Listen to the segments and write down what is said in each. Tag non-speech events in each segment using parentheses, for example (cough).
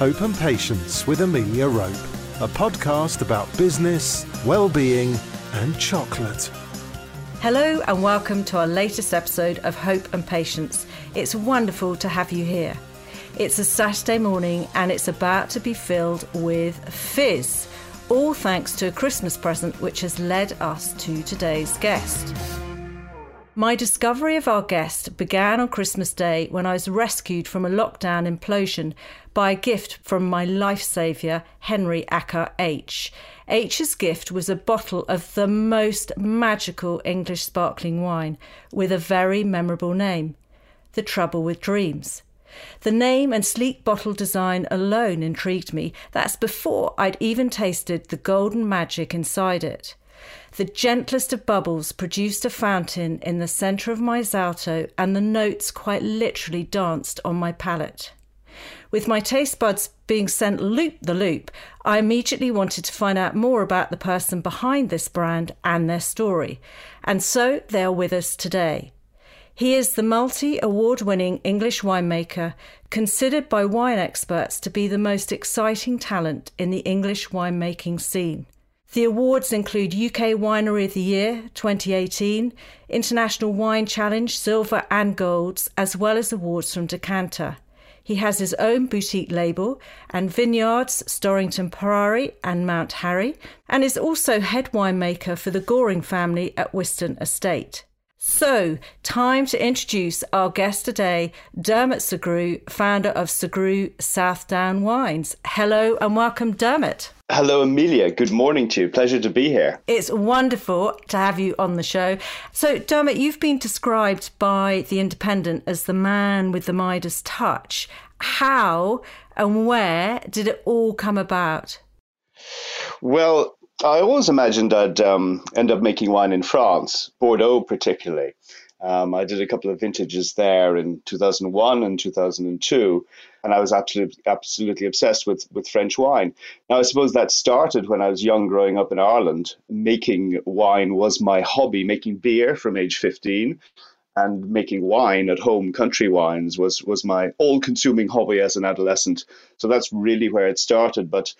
Hope and Patience with Amelia Rope, a podcast about business, well-being and chocolate. Hello and welcome to our latest episode of Hope and Patience. It's wonderful to have you here. It's a Saturday morning and it's about to be filled with fizz, all thanks to a Christmas present which has led us to today's guest. My discovery of our guest began on Christmas Day when I was rescued from a lockdown implosion by a gift from my life saviour, Henry Acker H. H's gift was a bottle of the most magical English sparkling wine with a very memorable name The Trouble with Dreams. The name and sleek bottle design alone intrigued me. That's before I'd even tasted the golden magic inside it. The gentlest of bubbles produced a fountain in the centre of my Zalto, and the notes quite literally danced on my palate. With my taste buds being sent loop the loop, I immediately wanted to find out more about the person behind this brand and their story. And so they are with us today. He is the multi award winning English winemaker, considered by wine experts to be the most exciting talent in the English winemaking scene. The awards include UK Winery of the Year 2018, International Wine Challenge Silver and Golds, as well as awards from Decanter. He has his own boutique label and vineyards Storrington Priory and Mount Harry, and is also head winemaker for the Goring family at Wiston Estate. So, time to introduce our guest today, Dermot Sugrue, founder of Sugrue Southdown Wines. Hello and welcome, Dermot. Hello, Amelia. Good morning to you. Pleasure to be here. It's wonderful to have you on the show. So, Dermot, you've been described by The Independent as the man with the Midas touch. How and where did it all come about? Well, I always imagined I'd um, end up making wine in France, Bordeaux particularly. Um, I did a couple of vintages there in 2001 and 2002, and I was absolutely absolutely obsessed with with French wine. Now, I suppose that started when I was young, growing up in Ireland. Making wine was my hobby. Making beer from age 15, and making wine at home, country wines, was was my all-consuming hobby as an adolescent. So that's really where it started. But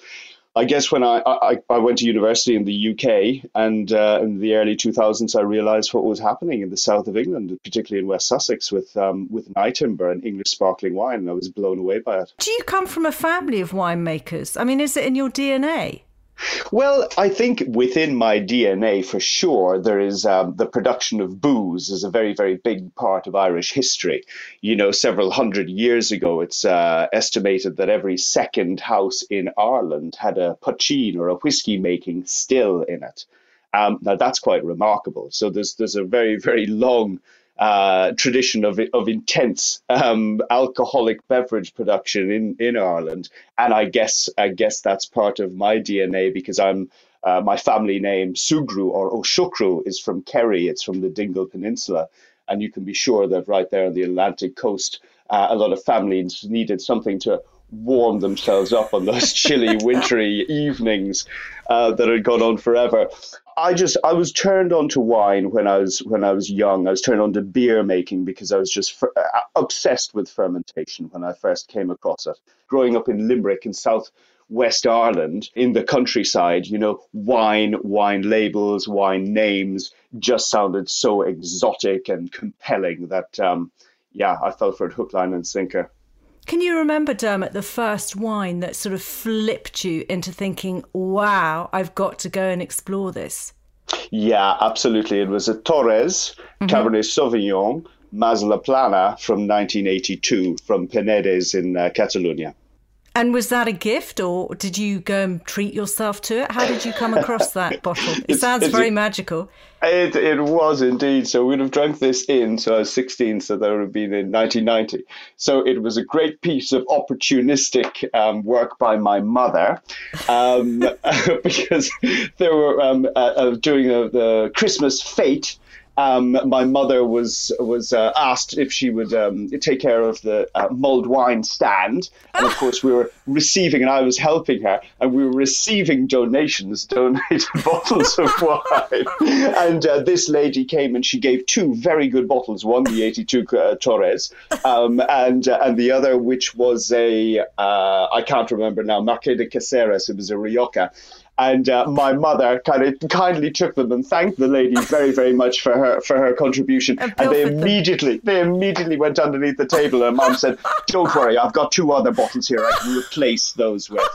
I guess when I, I, I went to university in the UK and uh, in the early 2000s, I realized what was happening in the south of England, particularly in West Sussex with um, with Nyetimber and English sparkling wine. And I was blown away by it. Do you come from a family of winemakers? I mean, is it in your DNA? Well, I think within my DNA, for sure, there is um, the production of booze is a very, very big part of Irish history. You know, several hundred years ago, it's uh, estimated that every second house in Ireland had a poitín or a whiskey making still in it. Um, now that's quite remarkable. So there's there's a very, very long uh, tradition of of intense um, alcoholic beverage production in in Ireland, and I guess I guess that's part of my DNA because I'm. Uh, my family name Sugrue or O'Shucru is from Kerry. It's from the Dingle Peninsula, and you can be sure that right there on the Atlantic coast, uh, a lot of families needed something to warm themselves up on those (laughs) chilly, wintry evenings uh, that had gone on forever. I just I was turned on to wine when I was when I was young. I was turned on to beer making because I was just fer- uh, obsessed with fermentation when I first came across it. Growing up in Limerick in South West Ireland in the countryside, you know, wine, wine labels, wine names just sounded so exotic and compelling that, um, yeah, I fell for it hook, line, and sinker. Can you remember, Dermot, the first wine that sort of flipped you into thinking, wow, I've got to go and explore this? Yeah, absolutely. It was a Torres mm-hmm. Cabernet Sauvignon Plana from 1982 from Penedès in uh, Catalonia. And was that a gift, or did you go and treat yourself to it? How did you come across that (laughs) bottle? It sounds very magical. It, it was indeed. So we'd have drunk this in, so I was 16, so that would have been in 1990. So it was a great piece of opportunistic um, work by my mother um, (laughs) because (laughs) they were um, uh, uh, doing a, the Christmas fete um, my mother was was uh, asked if she would um, take care of the uh, mulled wine stand, and of course we were receiving, and I was helping her, and we were receiving donations, donated (laughs) bottles of wine, and uh, this lady came and she gave two very good bottles, one the 82 uh, Torres, um, and uh, and the other which was a uh, I can't remember now, Marqués de Caceres, it was a Rioja. And uh, my mother kind of kindly took them and thanked the lady very, very much for her for her contribution. And, and they immediately them. they immediately went underneath the table. And mom said, "Don't worry, I've got two other bottles here. I can replace those with."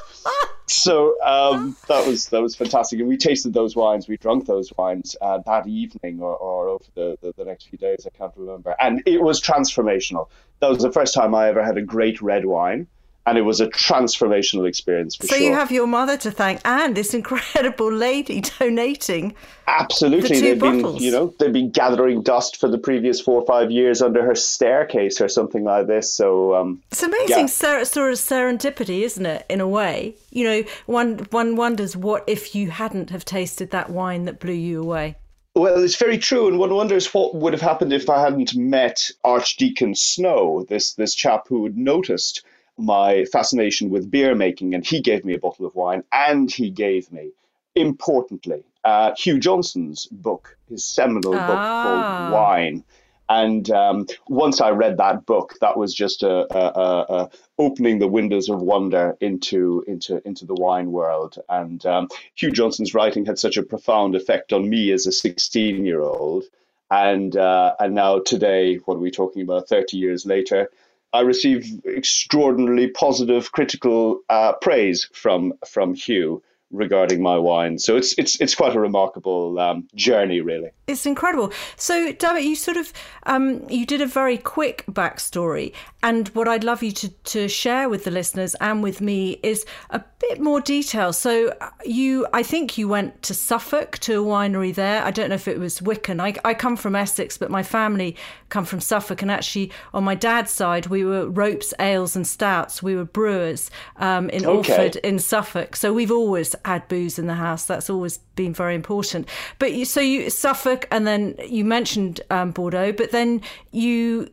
So um, that was that was fantastic, and we tasted those wines. We drank those wines uh, that evening, or, or over the, the, the next few days. I can't remember, and it was transformational. That was the first time I ever had a great red wine and it was a transformational experience for so sure. you have your mother to thank and this incredible lady (laughs) donating absolutely the they've bottles. been you know they've been gathering dust for the previous four or five years under her staircase or something like this so um, it's amazing yeah. sort of serendipity isn't it in a way you know one one wonders what if you hadn't have tasted that wine that blew you away well, it's very true, and one wonders what would have happened if I hadn't met Archdeacon Snow, this this chap who had noticed my fascination with beer making, and he gave me a bottle of wine, and he gave me, importantly, uh, Hugh Johnson's book, his seminal ah. book called Wine. And um, once I read that book, that was just a, a, a, opening the windows of wonder into into into the wine world. And um, Hugh Johnson's writing had such a profound effect on me as a 16 year old. And uh, and now today, what are we talking about? 30 years later, I received extraordinarily positive critical uh, praise from from Hugh regarding my wine. So it's it's it's quite a remarkable um, journey, really. It's incredible. So, David, you sort of um, you did a very quick backstory, and what I'd love you to to share with the listeners and with me is a bit more detail. So, uh, you, I think you went to Suffolk to a winery there. I don't know if it was Wicken. I, I come from Essex, but my family come from Suffolk, and actually on my dad's side, we were ropes, ales, and stouts. We were brewers um, in okay. Alford in Suffolk. So we've always had booze in the house. That's always been very important. But you, so you Suffolk, and then you mentioned um, Bordeaux, but then you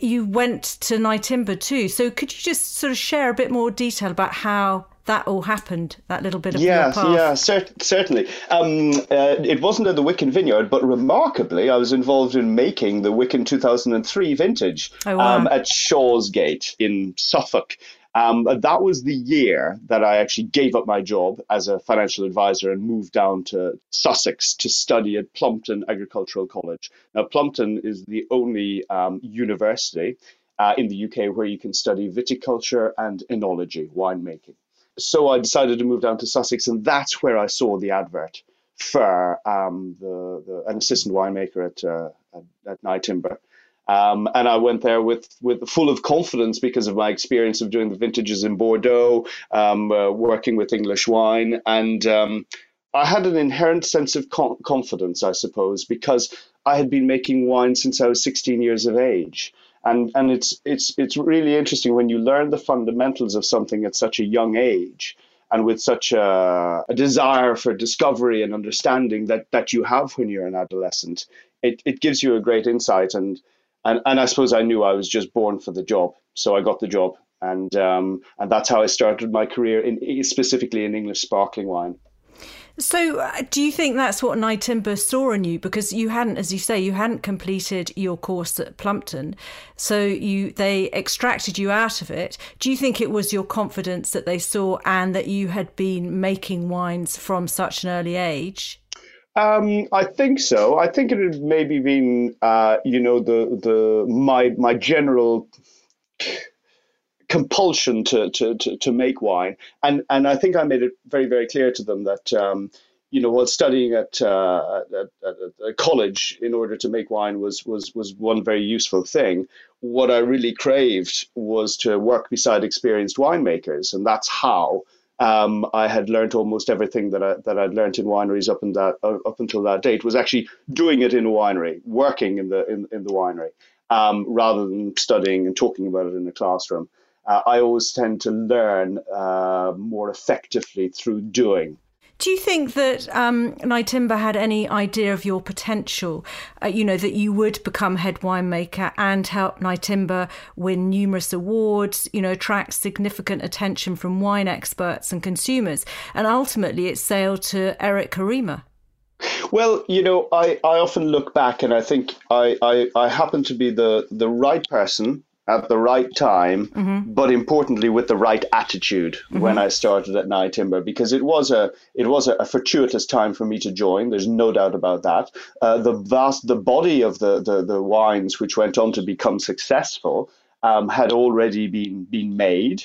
you went to Nyetimber too. So could you just sort of share a bit more detail about how that all happened, that little bit of yes, yeah, cert- certainly. Um, uh, it wasn't at the Wicken Vineyard, but remarkably, I was involved in making the Wicken 2003 vintage oh, wow. um, at Shaw's Gate in Suffolk. Um, that was the year that I actually gave up my job as a financial advisor and moved down to Sussex to study at Plumpton Agricultural College. Now, Plumpton is the only um, university uh, in the UK where you can study viticulture and enology, winemaking. So I decided to move down to Sussex, and that's where I saw the advert for um, the, the, an assistant winemaker at, uh, at, at Nyetimber. Um, and I went there with, with full of confidence because of my experience of doing the vintages in Bordeaux, um, uh, working with English wine, and um, I had an inherent sense of confidence, I suppose, because I had been making wine since I was 16 years of age. And, and it's, it's, it's really interesting when you learn the fundamentals of something at such a young age and with such a, a, desire for discovery and understanding that, that you have when you're an adolescent. It, it gives you a great insight. And and and I suppose I knew I was just born for the job, so I got the job, and um, and that's how I started my career in specifically in English sparkling wine. So, uh, do you think that's what Nyetimber saw in you? Because you hadn't, as you say, you hadn't completed your course at Plumpton, so you they extracted you out of it. Do you think it was your confidence that they saw, and that you had been making wines from such an early age? Um, I think so. I think it had maybe been, uh, you know, the the my my general compulsion to, to, to, to, make wine, and and I think I made it very very clear to them that. Um, you know, while studying at, uh, at, at, at, college in order to make wine was, was, was one very useful thing. What I really craved was to work beside experienced winemakers, and that's how um, I had learned almost everything that I that I'd learned in wineries up that uh, up until that date was actually doing it in a winery, working in the in, in the winery, um, rather than studying and talking about it in a classroom. Uh, I always tend to learn uh, more effectively through doing. Do you think that um, Timber had any idea of your potential? Uh, you know, that you would become head winemaker and help Timber win numerous awards, you know, attract significant attention from wine experts and consumers. And ultimately, it sailed to Eric Heerema. Well, you know, I, I often look back and I think I, I, I happen to be the, the right person at the right time, mm-hmm. but importantly with the right attitude mm-hmm. when I started at Nyetimber because it was a it was a, a, fortuitous time for me to join. There's no doubt about that. Uh, the vast the body of the, the the wines which went on to become successful um, had already been been made.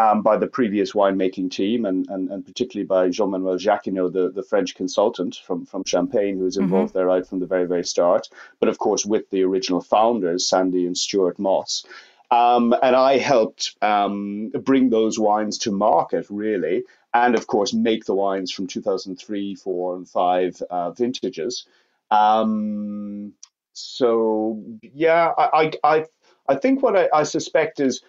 Um, by the previous winemaking team and, and, and particularly by Jean Manuel Jacquinot, the, the French consultant from, from Champagne, who was mm-hmm. involved mm-hmm. there right from the very, very start. But of course, with the original founders, Sandy and Stuart Moss. Um, and I helped um, bring those wines to market, really, and of course make the wines from 2003, four, and five uh, vintages. Um, so yeah, I, I, I, I think what I, I, suspect is,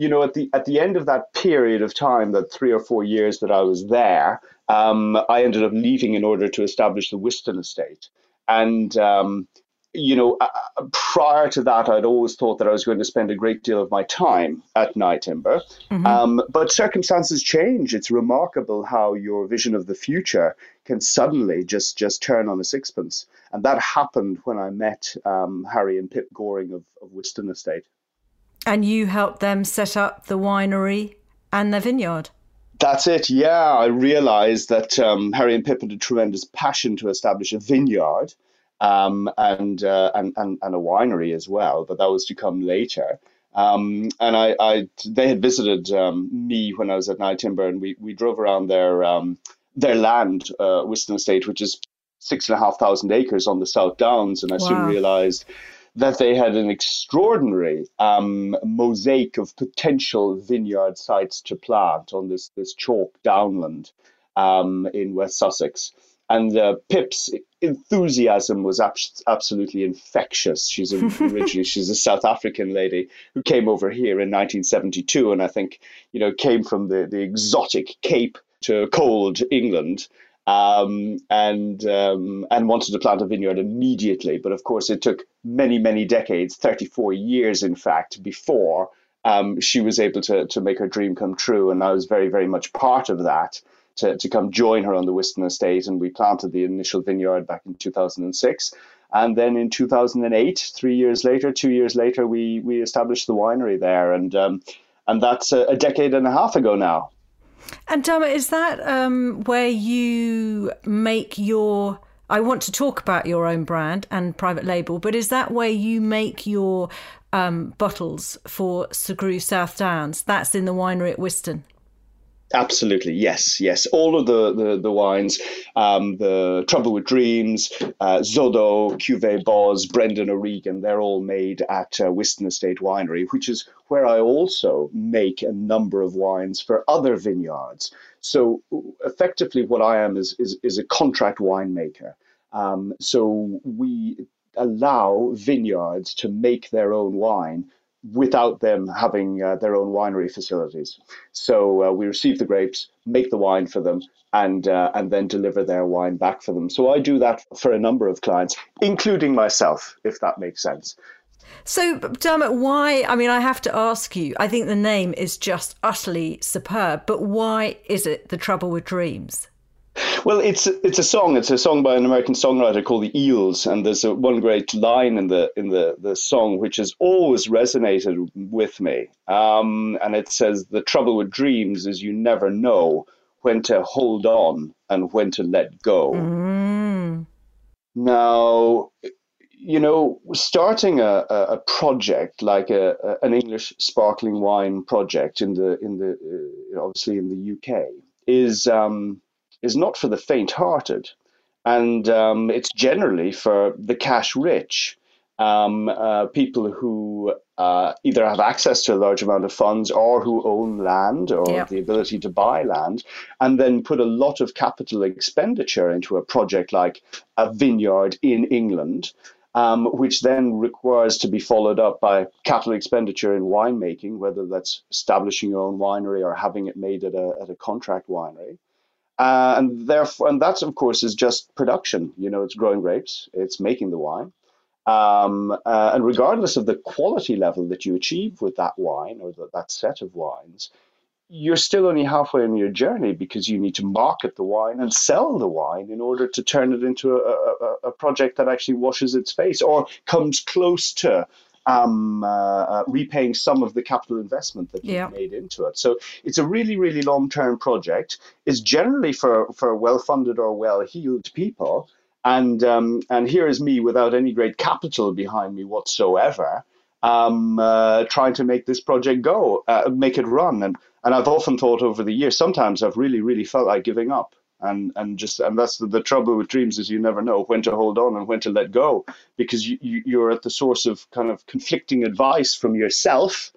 you know, at the at the end of that period of time, that three or four years that I was there, um, I ended up leaving in order to establish the Wiston estate, and um, you know, uh, uh, prior to that, I'd always thought that I was going to spend a great deal of my time at Nyetimber. Mm-hmm. Um, but circumstances change. It's remarkable how your vision of the future can suddenly just just turn on a sixpence. And that happened when I met um, Harry and Pip Goring of, of Wiston Estate. And you helped them set up the winery and the vineyard. That's it. Yeah, I realized that um, Harry and Pip had a tremendous passion to establish a vineyard um, and, uh, and, and and a winery as well, but that was to come later. Um, and I, I, they had visited um, me when I was at Nyetimber, and we, we drove around their um, their land, uh, Wiston Estate, which is six and a half thousand acres on the South Downs, and I wow. soon realised that they had an extraordinary um, mosaic of potential vineyard sites to plant on this this chalk downland um, in West Sussex and uh, Pip's enthusiasm was ab- absolutely infectious. She's a, (laughs) originally she's a South African lady who came over here in 1972, and I think you know came from the the exotic Cape to cold England. Um, and um, and wanted to plant a vineyard immediately, but of course it took many many decades, 34 years in fact, before um, she was able to to make her dream come true. And I was very very much part of that to, to come join her on the Wiston estate. And we planted the initial vineyard back in 2006. And then in 2008, three years later, two years later, we, we established the winery there. And, um, and that's a, a, decade and a half ago now. And Dermot, is that um, where you make your I want to talk about your own brand and private label, but is that where you make your um, bottles for Grew South Downs? That's in the winery at Wiston. Absolutely, yes, yes. All of the the, the wines, um, the Trouble with Dreams, uh, Zodo, Cuvée Boz, Brendan O'Regan, they're all made at uh, Wiston Estate Winery, which is where I also make a number of wines for other vineyards. So effectively, what I am is is, is a contract winemaker. Um, so we allow vineyards to make their own wine without them having uh, their own winery facilities. So uh, we receive the grapes, make the wine for them, and uh, and then deliver their wine back for them. So I do that for a number of clients, including myself, if that makes sense. So, Dermot, why? I mean, I have to ask you. I think the name is just utterly superb, but why is it the trouble with dreams? Well, it's it's a song. It's a song by an American songwriter called the Eels, and there's a, one great line in the in the the song which has always resonated with me. Um, and it says, "The trouble with dreams is you never know when to hold on and when to let go." Mm. Now, you know, starting a, a project like a, a, an English sparkling wine project in the in the uh, obviously in the UK is. Um, is not for the faint-hearted, and um, it's generally for the cash rich. Um, uh, people who uh, either have access to a large amount of funds or who own land or the ability to buy land, and then put a lot of capital expenditure into a project like a vineyard in England. Um, which then requires to be followed up by capital expenditure in winemaking, whether that's establishing your own winery or having it made at a, at a contract winery. Uh, and therefore, and that's of course is just production. You know, it's growing grapes, it's making the wine, um, uh, and regardless of the quality level that you achieve with that wine or the, that set of wines, you're still only halfway in your journey because you need to market the wine and sell the wine in order to turn it into a, a, a project that actually washes its face or comes close to um, uh, uh, repaying some of the capital investment that you've made into it. So it's a really, really long term project. It's generally for, for well funded or well heeled people. And, um, and here is me without any great capital behind me whatsoever. Um, uh, trying to make this project go, uh, make it run, and and I've often thought over the years. Sometimes I've really, really felt like giving up and and just and that's the, the, trouble with dreams is you never know when to hold on and when to let go because you, you are at the source of kind of conflicting advice from yourself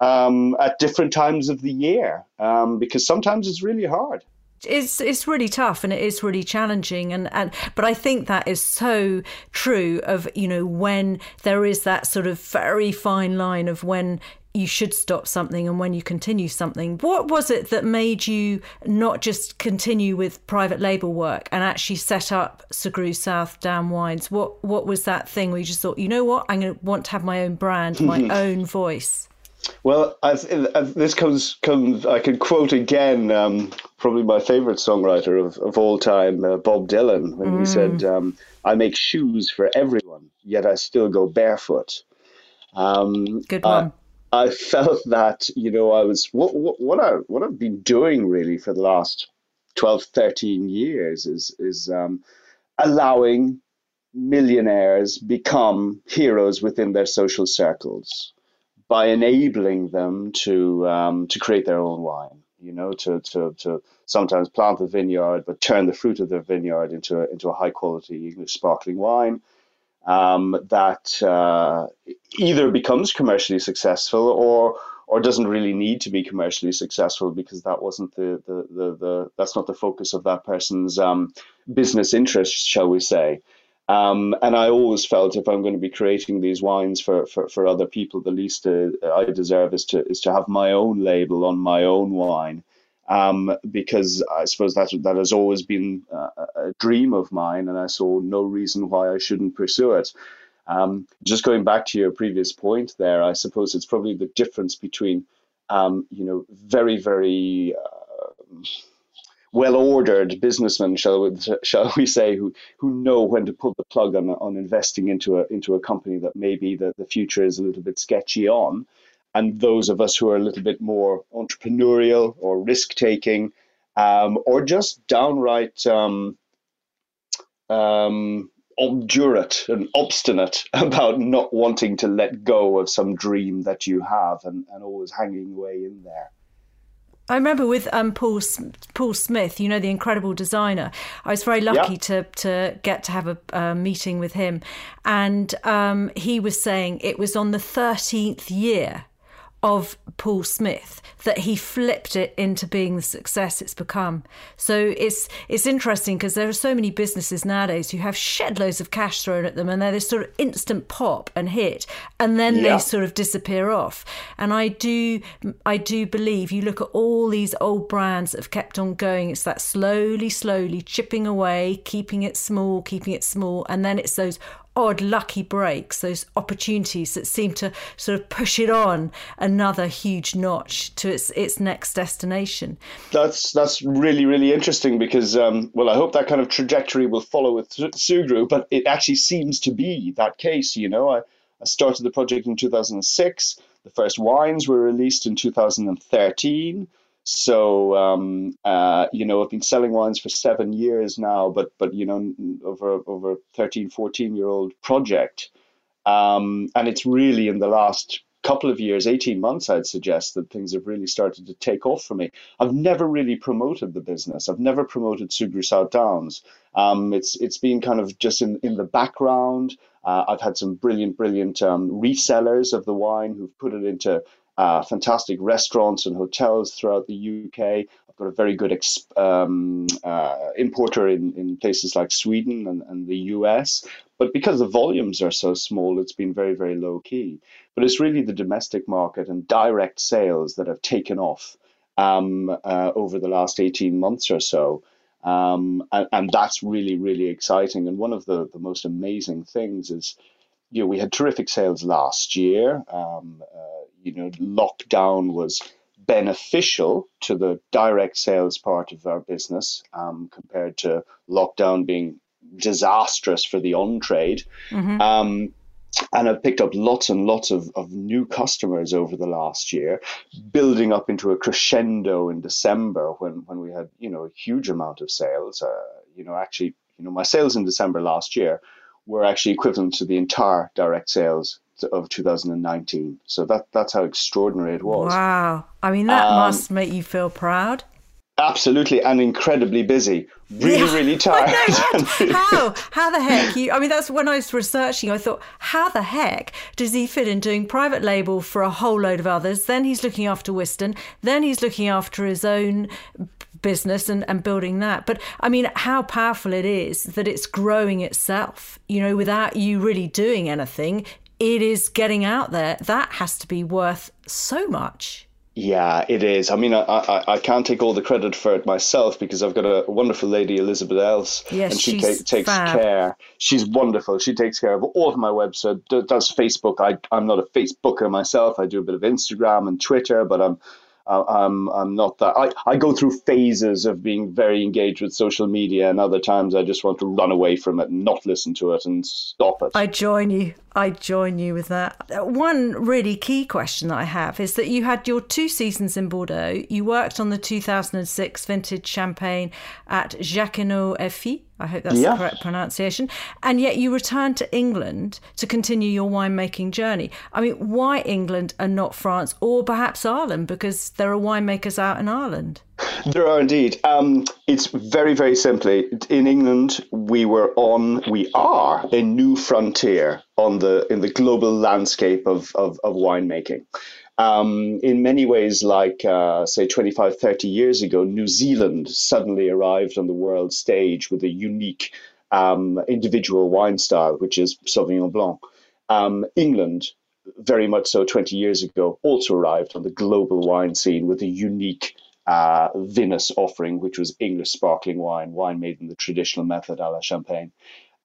um, at different times of the year um, because sometimes it's really hard. It's it's really tough and it is really challenging and and but I think that is so true of you know when there is that sort of very fine line of when you should stop something and when you continue something. What was it that made you not just continue with private label work and actually set up Sugrue South Down Wines? What what was that thing where you just thought, you know what, I'm going to want to have my own brand, my own voice? Well, this comes comes, I can quote again, um, probably my favorite songwriter of, of all time, uh, Bob Dylan, when mm. he said, um, "I make shoes for everyone, yet I still go barefoot." Um, Good one. I felt that you know I was what what, what I what I've been doing really for the last 12, 13 years is is um, allowing millionaires become heroes within their social circles by enabling them to um, to create their own wine. You know, to, to, to sometimes plant the vineyard, but turn the fruit of their vineyard into a, into a high quality English sparkling wine um, that uh, either becomes commercially successful or or doesn't really need to be commercially successful because that wasn't the the, the, the that's not the focus of that person's um, business interest, shall we say. Um, and I always felt if I'm going to be creating these wines for, for, for other people, the least uh, I deserve is to is to have my own label on my own wine um, because I suppose that that has always been a, a, dream of mine, and I saw no reason why I shouldn't pursue it. Um, just going back to your previous point there, I suppose it's probably the difference between, um, you know, very very uh, well-ordered businessmen, shall we, (laughs) shall we say, who who know when to pull the plug on on investing into a into a company that maybe the, the future is a little bit sketchy on, and those of us who are a little bit more entrepreneurial or risk taking, um, or just downright um, um, obdurate and obstinate (laughs) about not wanting to let go of some dream that you have and, and always hanging away in there. I remember with um, Paul Paul Smith, you know, the incredible designer. I was very lucky yeah. to to get to have a, a meeting with him, and um, he was saying it was on the thirteenth year of Paul Smith that he flipped it into being the success it's become. So it's it's interesting because there are so many businesses nowadays who have shed loads of cash thrown at them and they're this sort of instant pop and hit and then yeah. they sort of disappear off. And I do I do believe you look at all these old brands that have kept on going, it's that slowly, slowly chipping away, keeping it small, keeping it small, and then it's those odd lucky breaks, those opportunities that seem to sort of push it on another huge notch to its its next destination. That's that's really really interesting because um, well, I hope that kind of trajectory will follow with Sugrue, but it actually seems to be that case. You know, I, I started the project in 2006. The first wines were released in 2013. So um, uh, you know, I've been selling wines for seven years now, but but you know, over over 13, 14 year old project, um, and it's really in the last couple of years, 18 months, I'd suggest that things have really started to take off for me. I've never really promoted the business. I've never promoted Sugrue South Downs. Um, it's it's been kind of just in, in the background. Uh, I've had some brilliant, brilliant um, resellers of the wine who've put it into uh, fantastic restaurants and hotels throughout the UK. I've got a very good exp- um, uh, importer in, in places like Sweden and, and the US. But because the volumes are so small, it's been very, very low key. But it's really the domestic market and direct sales that have taken off um, uh, over the last 18 months or so. Um, and, and, that's really, really exciting. And one of the, the most amazing things is, you know, we had terrific sales last year. Um, uh, you know, lockdown was beneficial to the direct sales part of our business um, compared to lockdown being disastrous for the on trade. Mm-hmm. Um, and I've picked up lots and lots of, of new customers over the last year, building up into a crescendo in December when, when we had, you know, a huge amount of sales. Uh, you know, actually, you know, my sales in December last year were actually equivalent to the entire direct sales of 2019. So that that's how extraordinary it was. Wow. I mean, that um, must make you feel proud. Absolutely, and incredibly busy. Really, yeah. really (laughs) tired. (laughs) how? How the heck? You, I mean, that's when I was researching. I thought, how the heck does he fit in doing private label for a whole load of others? Then he's looking after Wiston. Then he's looking after his own business and, and building that. But I mean, how powerful it is that it's growing itself. You know, without you really doing anything, it is getting out there. That has to be worth so much. Yeah, it is. I mean, I, I, I can't take all the credit for it myself because I've got a wonderful lady, Elizabeth Else, yes, and she ta- takes fab. care. She's wonderful. She takes care of all of my website, does Facebook. I, I'm not a Facebooker myself. I do a bit of Instagram and Twitter, but I'm Uh, I'm I'm not that. I, I go through phases of being very engaged with social media, and other times I just want to run away from it not listen to it and stop it. I join you. I join you with that. Uh, one really key question that I have is that you had your two seasons in Bordeaux. You worked on the 2006 vintage champagne at Jacquinot Effy. I hope that's yeah. the correct pronunciation. And yet you returned to England to continue your winemaking journey. I mean, why England and not France or perhaps Ireland? Because there are winemakers out in Ireland. There are indeed. Um, it's very, very simply in England. We were on, we are a new frontier on the in the global landscape of of, of winemaking. Um, in many ways, like uh, say 25, 30 years ago, New Zealand suddenly arrived on the world stage with a unique um, individual wine style, which is Sauvignon Blanc. Um, England, very much so 20 years ago, also arrived on the global wine scene with a unique uh, vinous offering, which was English sparkling wine, wine made in the traditional method a la champagne.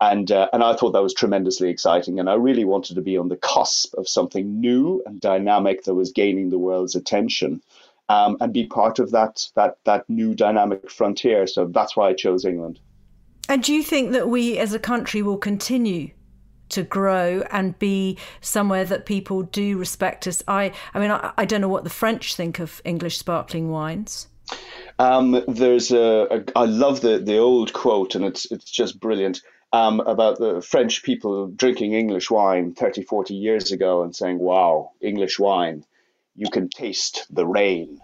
And, uh, and I thought that was tremendously exciting. And I really wanted to be on the cusp of something new and dynamic that was gaining the world's attention um, and be part of that, that, that new dynamic frontier. So that's why I chose England. And do you think that we as a country will continue to grow and be somewhere that people do respect us. I, I mean, I, I don't know what the French think of English sparkling wines. Um, there's a, a, I love the, the old quote, and it's it's just brilliant. Um, about the French people drinking English wine 30, 40 years ago and saying, wow, English wine, you can taste the rain.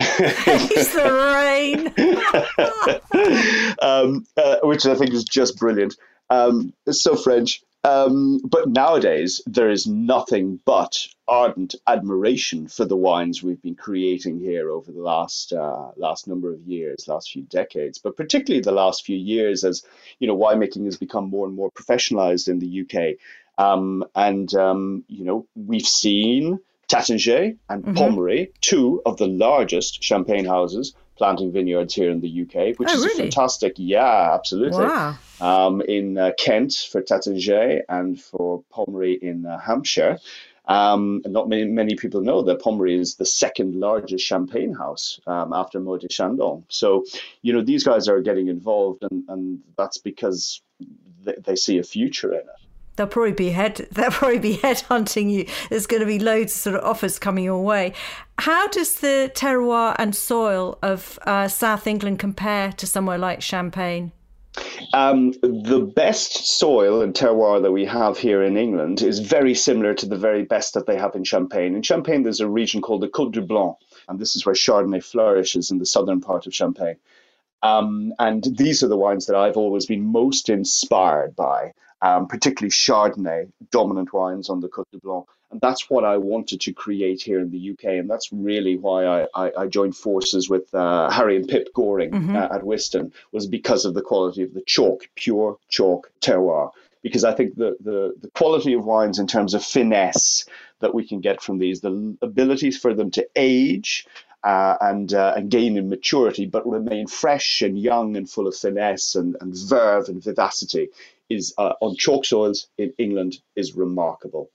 taste the rain. (laughs) (laughs) um, uh, which I think is just brilliant. Um, it's so French. Um, but nowadays, there is nothing but ardent admiration for the wines we've been creating here over the last uh, last number of years, last few decades, but particularly the last few years, as you know, winemaking has become more and more professionalized in the UK. Um, and um, you know, we've seen Taittinger and mm-hmm. Pommery, two of the largest champagne houses, planting vineyards here in the UK, which oh, is really? fantastic. Yeah, absolutely. Wow. Um, in uh, Kent for Taittinger and for Pommery in uh, Hampshire. Um, not many, many people know that Pommery is the second largest champagne house um, after Moët Chandon. So, you know, these guys are getting involved, and, and that's because they, they see a future in it. They'll probably be head. (laughs) They'll probably be headhunting you. There's going to be loads of sort of offers coming your way. How does the terroir and soil of uh, South England compare to somewhere like Champagne? Um, the best soil and terroir that we have here in England is very similar to the very best that they have in Champagne. In Champagne, there's a region called the Côte du Blanc, and this is where Chardonnay flourishes in the southern part of Champagne. Um, and these are the wines that I've always been most inspired by um, particularly Chardonnay, dominant wines on the Côte du Blanc. And that's what I wanted to create here in the UK. And that's really why I, I, I joined forces with uh, Harry and Pip Goring mm-hmm. uh, at Wiston, was because of the quality of the chalk, pure chalk terroir. Because I think the, the, the quality of wines in terms of finesse that we can get from these, the abilities for them to age, uh, and uh, and gain in maturity, but remain fresh and young and full of finesse and, and verve and vivacity is uh, on chalk soils in England is remarkable.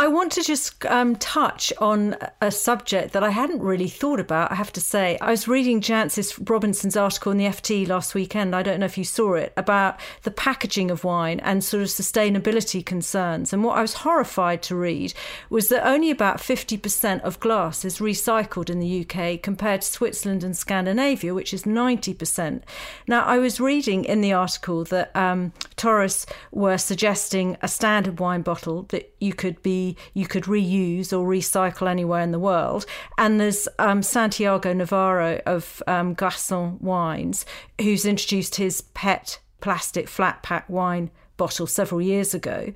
I want to just um, touch on a subject that I hadn't really thought about, I have to say. I was reading Jancis Robinson's article in the FT last weekend. I don't know if you saw it about the packaging of wine and sort of sustainability concerns. And what I was horrified to read was that only about 50% of glass is recycled in the UK compared to Switzerland and Scandinavia, which is 90%. Now, I was reading in the article that um, Torres were suggesting a standard wine bottle that you could be you could reuse or recycle anywhere in the world. And there's um, Santiago Navarro of um, Garçon Wines, who's introduced his PET plastic flat pack wine bottle several years ago.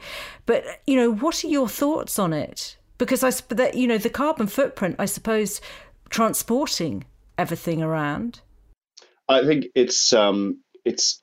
But, you know, what are your thoughts on it? Because I, that, you know, the carbon footprint, I suppose, transporting everything around. I think it's um, it's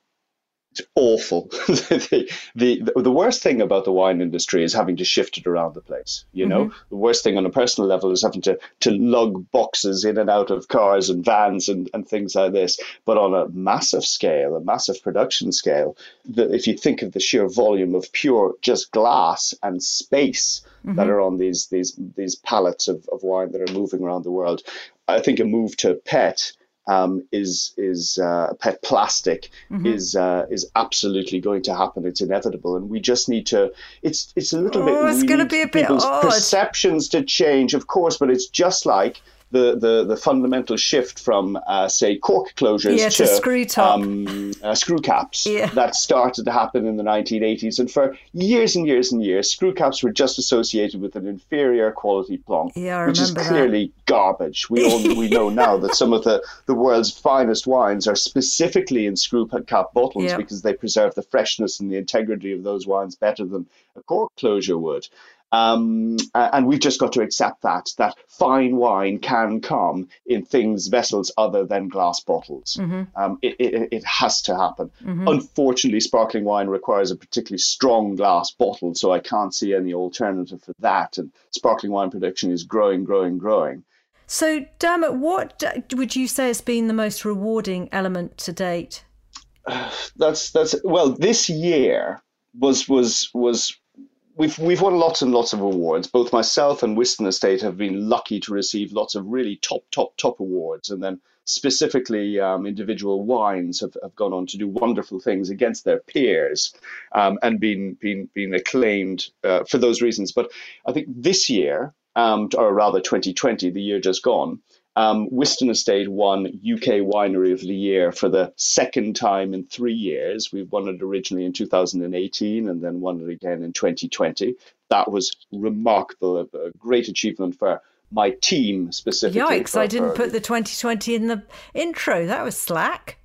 it's awful. (laughs) the, the the worst thing about the wine industry is having to shift it around the place. You know, mm-hmm. the worst thing on a personal level is having to to lug boxes in and out of cars and vans and, and things like this. But on a massive scale, a massive production scale, the, if you think of the sheer volume of pure just glass and space mm-hmm. that are on these these these pallets of, of wine that are moving around the world, I think a move to PET um, is is uh, PET plastic mm-hmm. is uh, is absolutely going to happen. It's inevitable, and we just need to. It's it's a little oh, bit. It's going to be a bit odd. Perceptions to change, of course, but it's just like the, the, the fundamental shift from, uh, say, cork closures yeah, to, to screw, um, uh, screw caps yeah. that started to happen in the 1980s. And for years and years and years, screw caps were just associated with an inferior quality plonk, yeah, which is clearly that. garbage. We all we know (laughs) now that some of the, the world's finest wines are specifically in screw cap bottles yeah. because they preserve the freshness and the integrity of those wines better than a cork closure would. Um, and we've just got to accept that that fine wine can come in things vessels other than glass bottles. Mm-hmm. Um, it, it, it, has to happen. Mm-hmm. Unfortunately, sparkling wine requires a particularly strong glass bottle, so I can't see any alternative for that. And sparkling wine production is growing, growing, growing. So, Dermot, what would you say has been the most rewarding element to date? (sighs) That's that's well, this year was was was we've we've won lots and lots of awards. Both myself and Wiston Estate have been lucky to receive lots of really top, top, top awards, and then specifically um, individual wines have, have gone on to do wonderful things against their peers um, and been been been acclaimed uh, for those reasons. But I think this year, um, or rather 2020, the year just gone, um, Wiston Estate won UK Winery of the Year for the second time in three years. We won it originally in 2018 and then won it again in 2020. That was remarkable, a, great achievement for my team specifically. Yikes, I didn't put the 2020 in the intro. That was slack.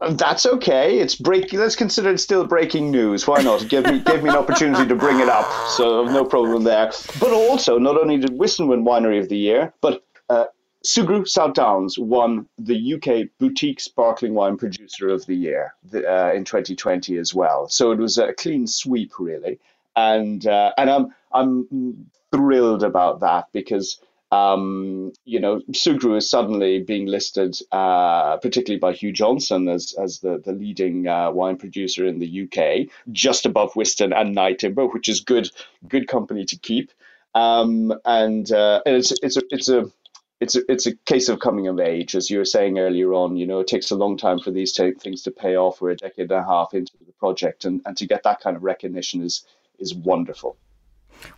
That's okay. It's breaking. Let's consider it still breaking news. Why not? Give me give me an opportunity to bring it up. So no problem there. But also, not only did Wiston win Winery of the Year, but uh, Sugrue South Downs won the UK Boutique Sparkling Wine Producer of the Year uh, in 2020 as well. So it was a clean sweep, really, and uh, and I'm I'm thrilled about that because. Um, you know, Sugrue is suddenly being listed, uh, particularly by Hugh Johnson, as as the the leading uh, wine producer in the UK, just above Wiston and Nyetimber, which is good good company to keep. Um, and, uh, and it's it's a it's a it's a, it's a case of coming of age, as you were saying earlier on. You know, it takes a long time for these t- things to pay off. We're a decade and a half into the project, and, and to get that kind of recognition is is wonderful.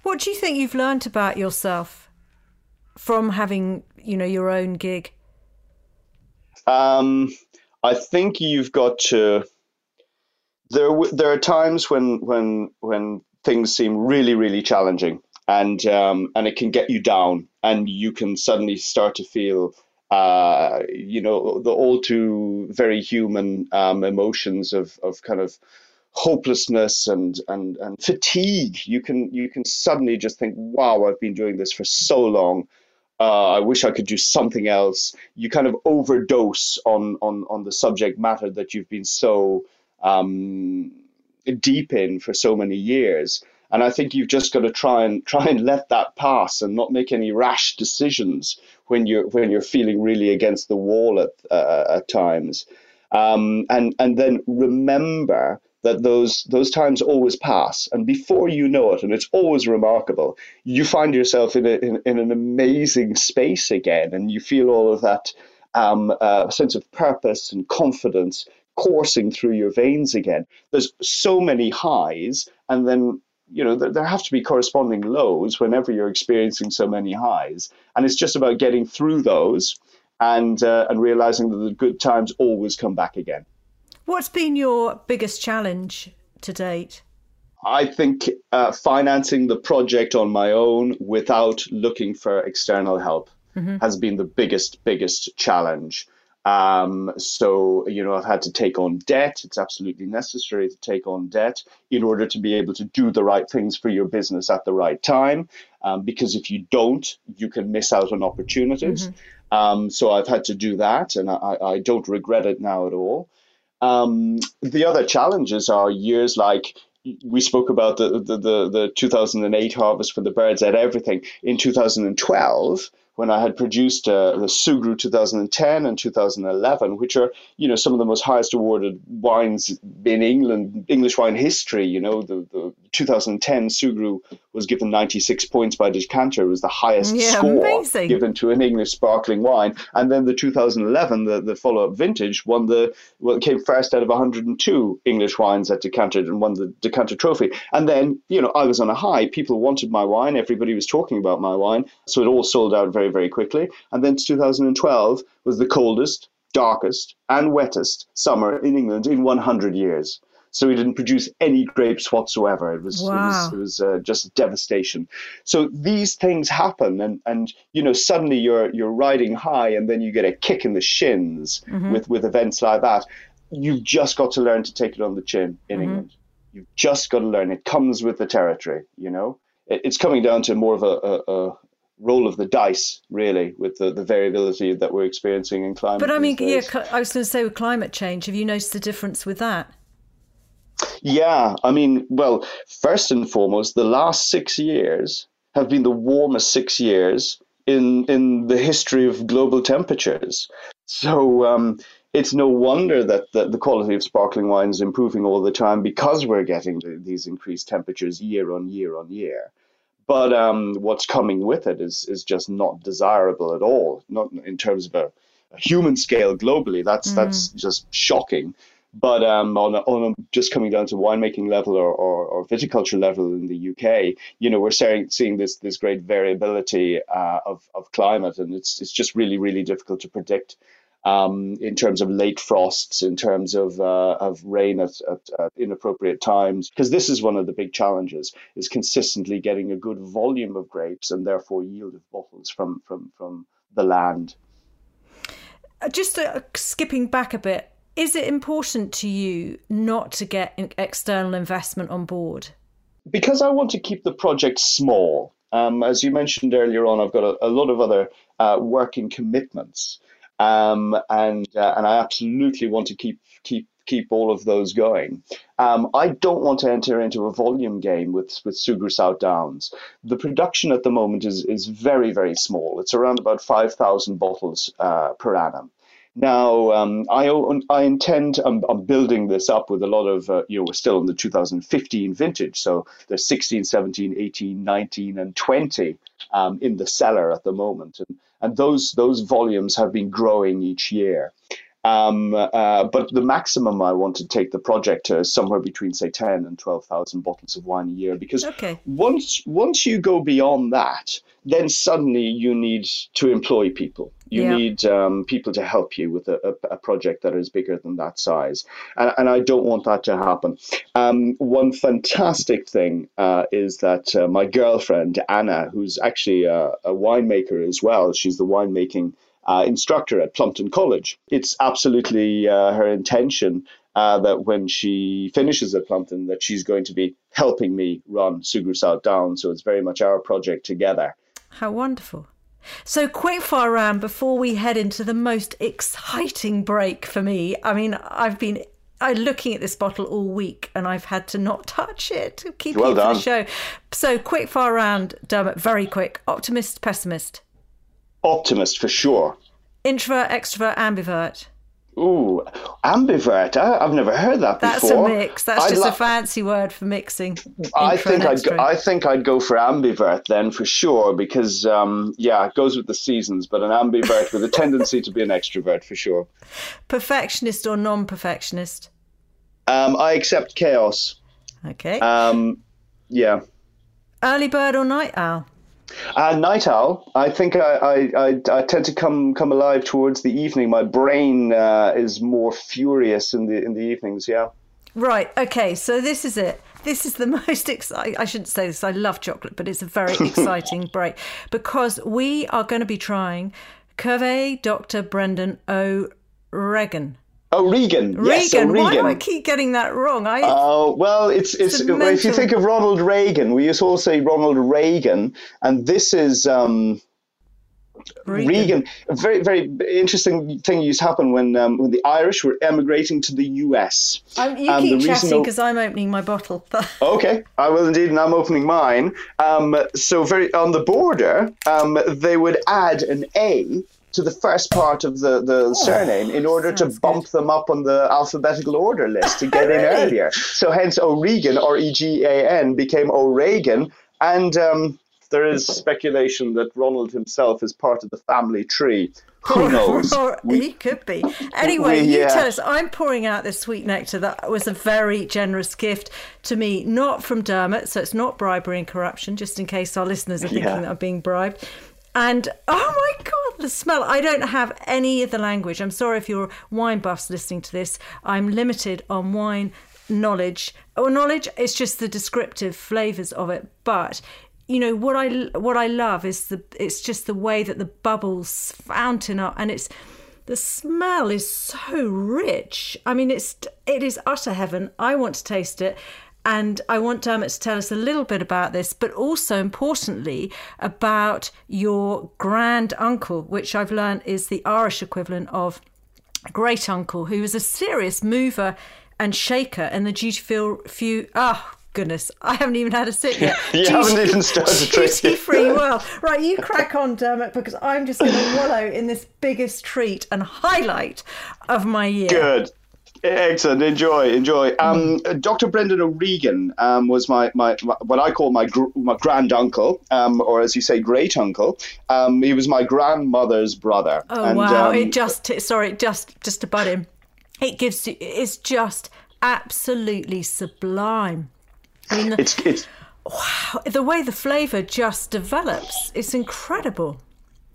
What do you think you've learned about yourself from having, you know, your own gig? Um, I think you've got to. There, there are times when when when things seem really, really challenging, and um, and it can get you down, and you can suddenly start to feel, uh, you know, the all too very human um, emotions of of kind of hopelessness and and and fatigue. You can you can suddenly just think, wow, I've been doing this for so long. Uh, I wish I could do something else. You kind of overdose on on on the subject matter that you've been so um, deep in for so many years And I think you've just got to try and (laughs) try and let that pass and not make any rash decisions when you're when you're feeling really against the wall at uh, at times. Um, and and then remember that those those times always pass, and before you know it, and it's always remarkable, you find yourself in, a, in, in an amazing space again, and you feel all of that um, uh, sense of purpose and confidence coursing through your veins again. There's so many highs, and then you know there have to be corresponding lows whenever you're experiencing so many highs, and it's just about getting through those and uh, and realizing that the good times always come back again. What's been your biggest challenge to date? I think uh, financing the project on my own without looking for external help mm-hmm. has been the biggest, biggest challenge. Um, so, you know, I've had to take on debt. It's absolutely necessary to take on debt in order to be able to do the right things for your business at the right time. Um, because if you don't, you can miss out on opportunities. Mm-hmm. Um, so I've had to do that, and I, I don't regret it now at all. Um, the other challenges are years like we spoke about the, the, the, the 2008 harvest for the birds at everything. In 2012, when I had produced uh, the Sugrue 2010 and 2011, which are you know some of the most highest awarded wines in England, English wine history. You know, the, the 2010 Sugrue was given 96 points by Decanter. It was the highest yeah, score amazing. given to an English sparkling wine. And then the 2011, the, the follow-up vintage, won the well, came first out of 102 English wines at Decanter and won the Decanter Trophy. And then you know I was on a high. People wanted my wine. Everybody was talking about my wine, so it all sold out very very, very quickly. And then 2012 was the coldest, darkest, and wettest summer in England in 100 years. So we didn't produce any grapes whatsoever. It was wow. it was, it was uh, just devastation. So these things happen, and and you know suddenly you're you're riding high, and then you get a kick in the shins mm-hmm. with with events like that. You've just got to learn to take it on the chin in mm-hmm. England. You've just got to learn. It comes with the territory. You know, it, it's coming down to more of a, a, roll of the dice, really, with the, the variability that we're experiencing in climate. But I mean, yeah, I was going to say with climate change, have you noticed the difference with that? Yeah, I mean, well, first and foremost, the last six years have been the warmest six years in in the history of global temperatures. So um, it's no wonder that the, the, quality of sparkling wine is improving all the time because we're getting the, these increased temperatures year on year on year. But um, what's coming with it is is just not desirable at all. Not in terms of a, a human scale globally. That's mm. that's just shocking. But um, on, a, on a, just coming down to winemaking level or, or, or, viticulture level in the UK, you know, we're seeing, seeing this this great variability uh, of, of climate, and it's it's just really really difficult to predict um, in terms of late frosts, in terms of uh, of rain at, at, at, inappropriate times, because this is one of the big challenges: is consistently getting a good volume of grapes and therefore yield of bottles from from from the land. Uh, just uh, skipping back a bit, is it important to you not to get external investment on board? Because I want to keep the project small. Um, as you mentioned earlier on, I've got a, a lot of other uh, working commitments. Um, and uh, and I absolutely want to keep keep keep all of those going. Um, I don't want to enter into a volume game with with Sugrue South Downs. The production at the moment is is very very small. It's around about five thousand bottles uh, per annum. Now, um, I, I intend, I'm, I'm, building this up with a lot of, uh, you know, we're still in the 2015 vintage. So there's 16, 17, 18, 19, and 20 um, in the cellar at the moment. And, and those, those volumes have been growing each year. Um, uh, but the maximum I want to take the project to is somewhere between, say, 10 and 12,000 bottles of wine a year. Because okay. once, once you go beyond that, then suddenly you need to employ people. You yeah. need um, people to help you with a, a, a, project that is bigger than that size. And, and I don't want that to happen. Um, one fantastic thing uh, is that uh, my girlfriend, Anna, who's actually a, a winemaker as well, she's the winemaking uh, instructor at Plumpton College. It's absolutely uh, her intention uh, that when she finishes at Plumpton, that she's going to be helping me run Sugrue South Down. So it's very much our project together. How wonderful. So, quick fire round before we head into the most exciting break for me. I mean, I've been I'm looking at this bottle all week and I've had to not touch it, keep Well it for the show. So quick fire round, Dermot, very quick. Optimist, pessimist, Optimist for sure. introvert, extrovert, ambivert. Ooh, ambivert. I, I've never heard that That's before. a mix. That's I'd just li- a fancy word for mixing. I think I'd go. I think I'd go for ambivert then for sure because um, yeah, it goes with the seasons. But an ambivert with a (laughs) tendency to be an extrovert for sure. Perfectionist or non-perfectionist. Um, I accept chaos. Okay. Um, yeah. Early bird or night owl. Uh, night owl. I think I, I, I, I tend to come come alive towards the evening. My brain uh, is more furious in the in the evenings. Yeah. Right. Okay. So this is it. This is the (laughs) most exciting. I shouldn't say this. I love chocolate, but it's a very (laughs) exciting break because we are going to be trying Cuvée Dr. Brendan O'Regan. Oh, Regan. Yes, Regan. Why do I keep getting that wrong? I. Oh well, it's it's, It's a if you think of Ronald Reagan, we used to all say Ronald Reagan, and this is um, Regan. A very very interesting thing used to happen when um, when the Irish were emigrating to the U.S. Um, you Um, keep chatting because I'm opening my bottle. (laughs) Okay, I will indeed, and I'm opening mine. Um, so very on the border, um, they would add an A to the first part of the, the surname in order to Oh, bump them up on the alphabetical order list to get in (laughs) earlier. So hence O'Regan, or E G A N, became O'Regan, and um, there is speculation that Ronald himself is part of the family tree. Who (laughs) knows? Or he could be. Anyway, We- you yeah. tell us. I'm pouring out this sweet nectar that was a very generous gift to me, not from Dermot, so it's not bribery and corruption, just in case our listeners are thinking Yeah. that I'm being bribed. And oh my God, the smell. I don't have any of the language. I'm sorry if you're wine buffs listening to this. I'm limited on wine knowledge. Or knowledge, it's just the descriptive flavours of it. But you know what I what I love is the it's just the way that the bubbles fountain up and it's the smell is so rich. I mean it's it is utter heaven. I want to taste it. And I want Dermot to tell us a little bit about this, but also importantly about your grand uncle, which I've learned is the Irish equivalent of great uncle, who was a serious mover and shaker in the duty free. Oh goodness, I haven't even had a sip yet. (laughs) You haven't even started drinking. Duty free world. (laughs) Right, you crack on, Dermot, because I'm just going to wallow in this biggest treat and highlight of my year. Good. Excellent. Enjoy, enjoy. Um, Mm. Dr. Brendan O'Regan um, was my, my, my what I call my gr- my grand uncle, um, or as you say, great uncle. Um, he was my grandmother's brother. Oh and, wow! um, it just sorry, just just to butt him. It gives you. It's just absolutely sublime. I mean, the, it's it's the way the flavour just develops, it's incredible.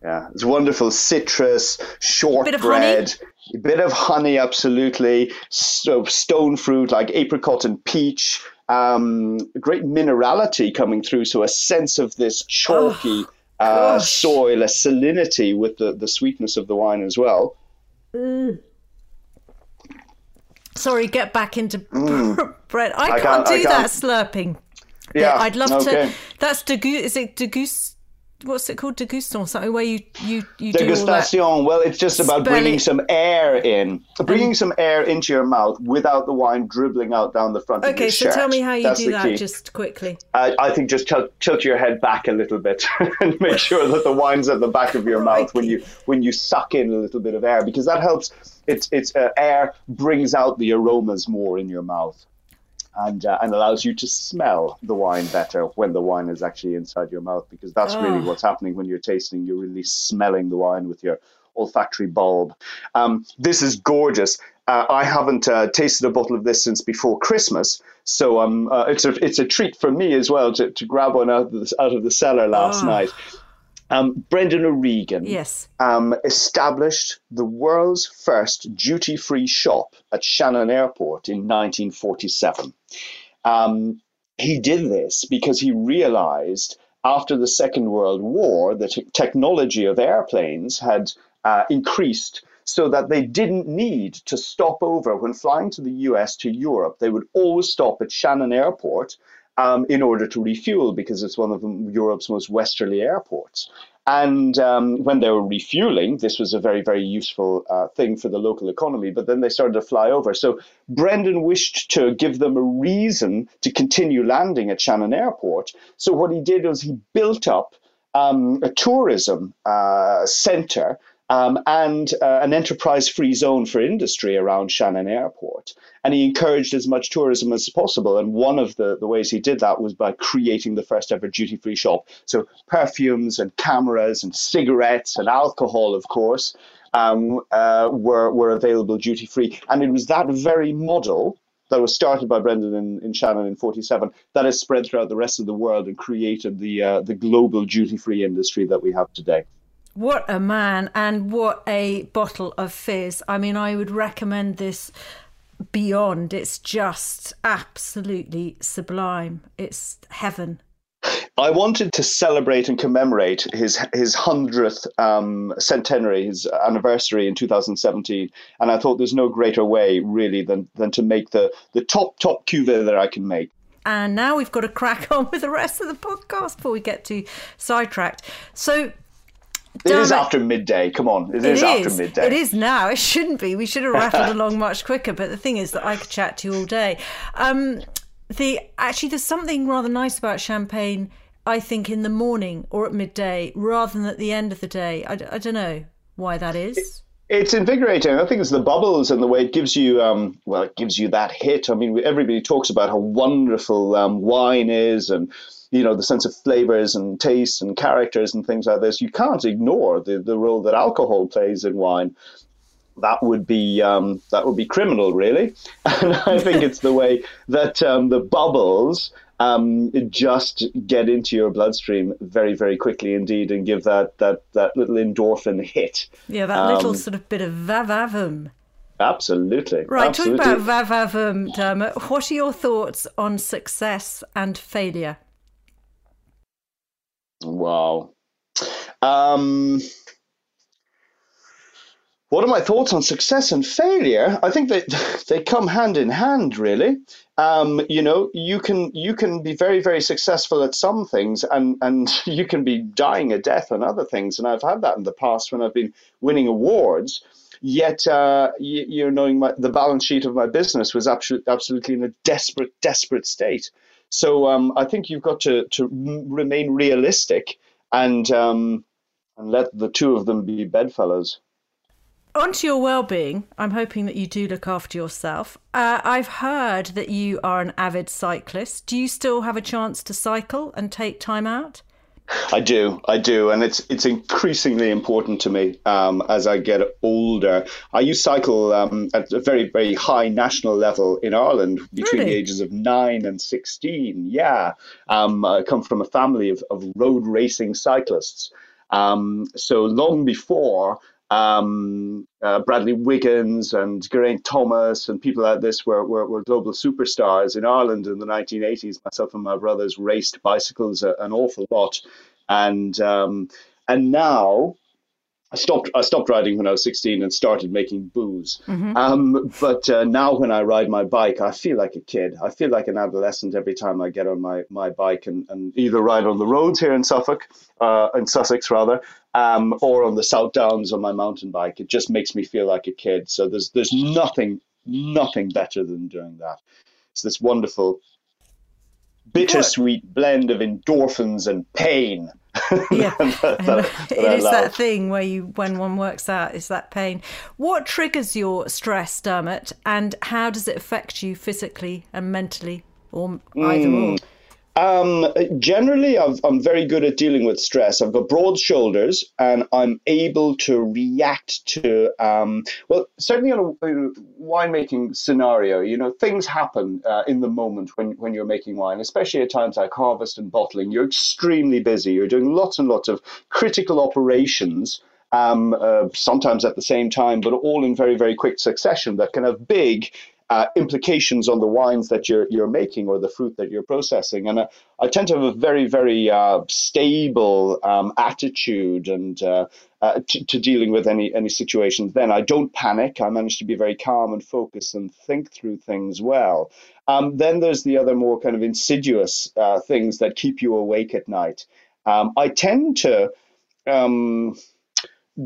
yeah, it's wonderful. Citrus, shortbread, a bit of honey, absolutely. So stone fruit like apricot and peach. Um, great minerality coming through, so a sense of this chalky uh, soil, a salinity with the, the sweetness of the wine as well. Sorry, get back into (laughs) bread. I, Mm. I can't, can't- do that can't. slurping. Yeah, I'd love okay. to. That's degu. Is it degust? What's it called? Deguston, something where you you you do all that. Degustation. Well, it's just about Spell bringing some air in, bringing some air into your mouth without the wine dribbling out down the front of your face. Okay, so shirt. tell me how you That's do that, key. just quickly. I, I think just tilt, tilt your head back a little bit (laughs) and make sure that the wine's at the back of your (laughs) mouth when you when you suck in a little bit of air because that helps. It's it's uh, air brings out the aromas more in your mouth. And, uh, and allows you to smell the wine better when the wine is actually inside your mouth because that's really Oh. what's happening when you're tasting. You're really smelling the wine with your olfactory bulb. Um, this is gorgeous. Uh, I haven't uh, tasted a bottle of this since before Christmas, so um, uh, it's a it's a treat for me as well to, to grab one out of the, out of the cellar last Oh. night. Um, Brendan O'Regan Yes. um, established the world's first duty free shop at Shannon Airport in 1947. Um, he did this because he realized after the Second World War that te- technology of airplanes had uh, increased so that they didn't need to stop over when flying to the US to Europe. They would always stop at Shannon Airport um, in order to refuel because it's one of Europe's most westerly airports. And um, when they were refueling, this was a very, very useful uh, thing for the local economy. But then they started to fly over. So Brendan wished to give them a reason to continue landing at Shannon Airport. So what he did was he built up um, a tourism uh, center um, and uh, an enterprise free zone for industry around Shannon Airport. And he encouraged as much tourism as possible. And one of the, the ways he did that was by creating the first ever duty free shop. So perfumes and cameras and cigarettes and alcohol, of course, um, uh, were, were available duty free. And it was that very model that was started by Brendan in, in Shannon in 47 that has spread throughout the rest of the world and created the, uh, the global duty free industry that we have today. What a man and what a bottle of fizz. I mean, I would recommend this beyond. It's just absolutely sublime. It's heaven. I wanted to celebrate and commemorate his his hundredth um, centenary, his anniversary in 2017, and I thought there's no greater way really than than to make the the top top cuvee that I can make. And now we've got to crack on with the rest of the podcast before we get too sidetracked. So it is after midday. Come on, it, it is, is, after midday. It is now. It shouldn't be. We should have rattled (laughs) along much quicker. But the thing is that I could chat to you all day. Um, the actually, there's something rather nice about champagne. I think in the morning or at midday, rather than at the end of the day. I, I don't know why that is. It, it's invigorating. I think it's the bubbles and the way it gives you, um, well, it gives you that hit. I mean, everybody talks about how wonderful um, wine is and you know the sense of flavors and tastes and characters and things like this you can't ignore the, the role that alcohol plays in wine that would be um, that would be criminal really (laughs) and i think it's the way that um, the bubbles um, just get into your bloodstream very very quickly indeed and give that that that little endorphin hit yeah that little um, sort of bit of vavavum Absolutely. Right, Absolutely. talking about Vavavum, Dermot, what are your thoughts on success and failure? Wow. Um, what are my thoughts on success and failure? I think that (laughs) they come hand in hand, really. Um, you know, you can you can be very very successful at some things, and and (laughs) you can be dying a death on other things. And I've had that in the past when I've been winning awards. Yet, uh, you, you knowing my, the balance sheet of my business was absolutely absolutely in a desperate desperate state. So um, I think you've got to to remain realistic and um, and let the two of them be bedfellows. On to your well-being. I'm hoping that you do look after yourself. Uh, I've heard that you are an avid cyclist. Do you still have a chance to cycle and take time out? (laughs) I do, I do, and it's it's increasingly important to me um, as I get older. I used cycle um, at a very very high national level in Ireland between really? the ages of nine and sixteen. Yeah, um, I come from a family of, of road racing cyclists. Um, so long before um, uh, Bradley Wiggins and Geraint Thomas and people like this were, were, were, global superstars in Ireland in the 1980s. Myself and my brothers raced bicycles a, an awful lot, and um, and now I stopped. I stopped riding when I was 16 and started making booze. Mm-hmm. Um, but uh, now, when I ride my bike, I feel like a kid. I feel like an adolescent every time I get on my, my bike and, and either ride on the roads here in Suffolk, uh, in Sussex rather, um, or on the South Downs on my mountain bike. It just makes me feel like a kid. So there's there's nothing nothing better than doing that. It's this wonderful bittersweet blend of endorphins and pain. (laughs) yeah, that, that, it is that thing where you, when one works out, is that pain. What triggers your stress, Dermot, and how does it affect you physically and mentally, or either mm. or? Um, generally, i am very good at dealing with stress. I've got broad shoulders and I'm able to react to, um, well, certainly on a, a winemaking scenario, you know, things happen uh, in the moment when, when you're making wine, especially at times like harvest and bottling. You're extremely busy. You're doing lots and lots of critical operations. Um, uh, sometimes at the same time, but all in very, very quick succession that can have big uh, implications on the wines that you're you're making or the fruit that you're processing. And uh, I tend to have a very very uh, stable um, attitude and uh, uh, to, to, dealing with any any situations. Then I don't panic. I manage to be very calm and focused and think through things well. Um, then there's the other more kind of insidious things that keep you awake at night. Um, I tend to um,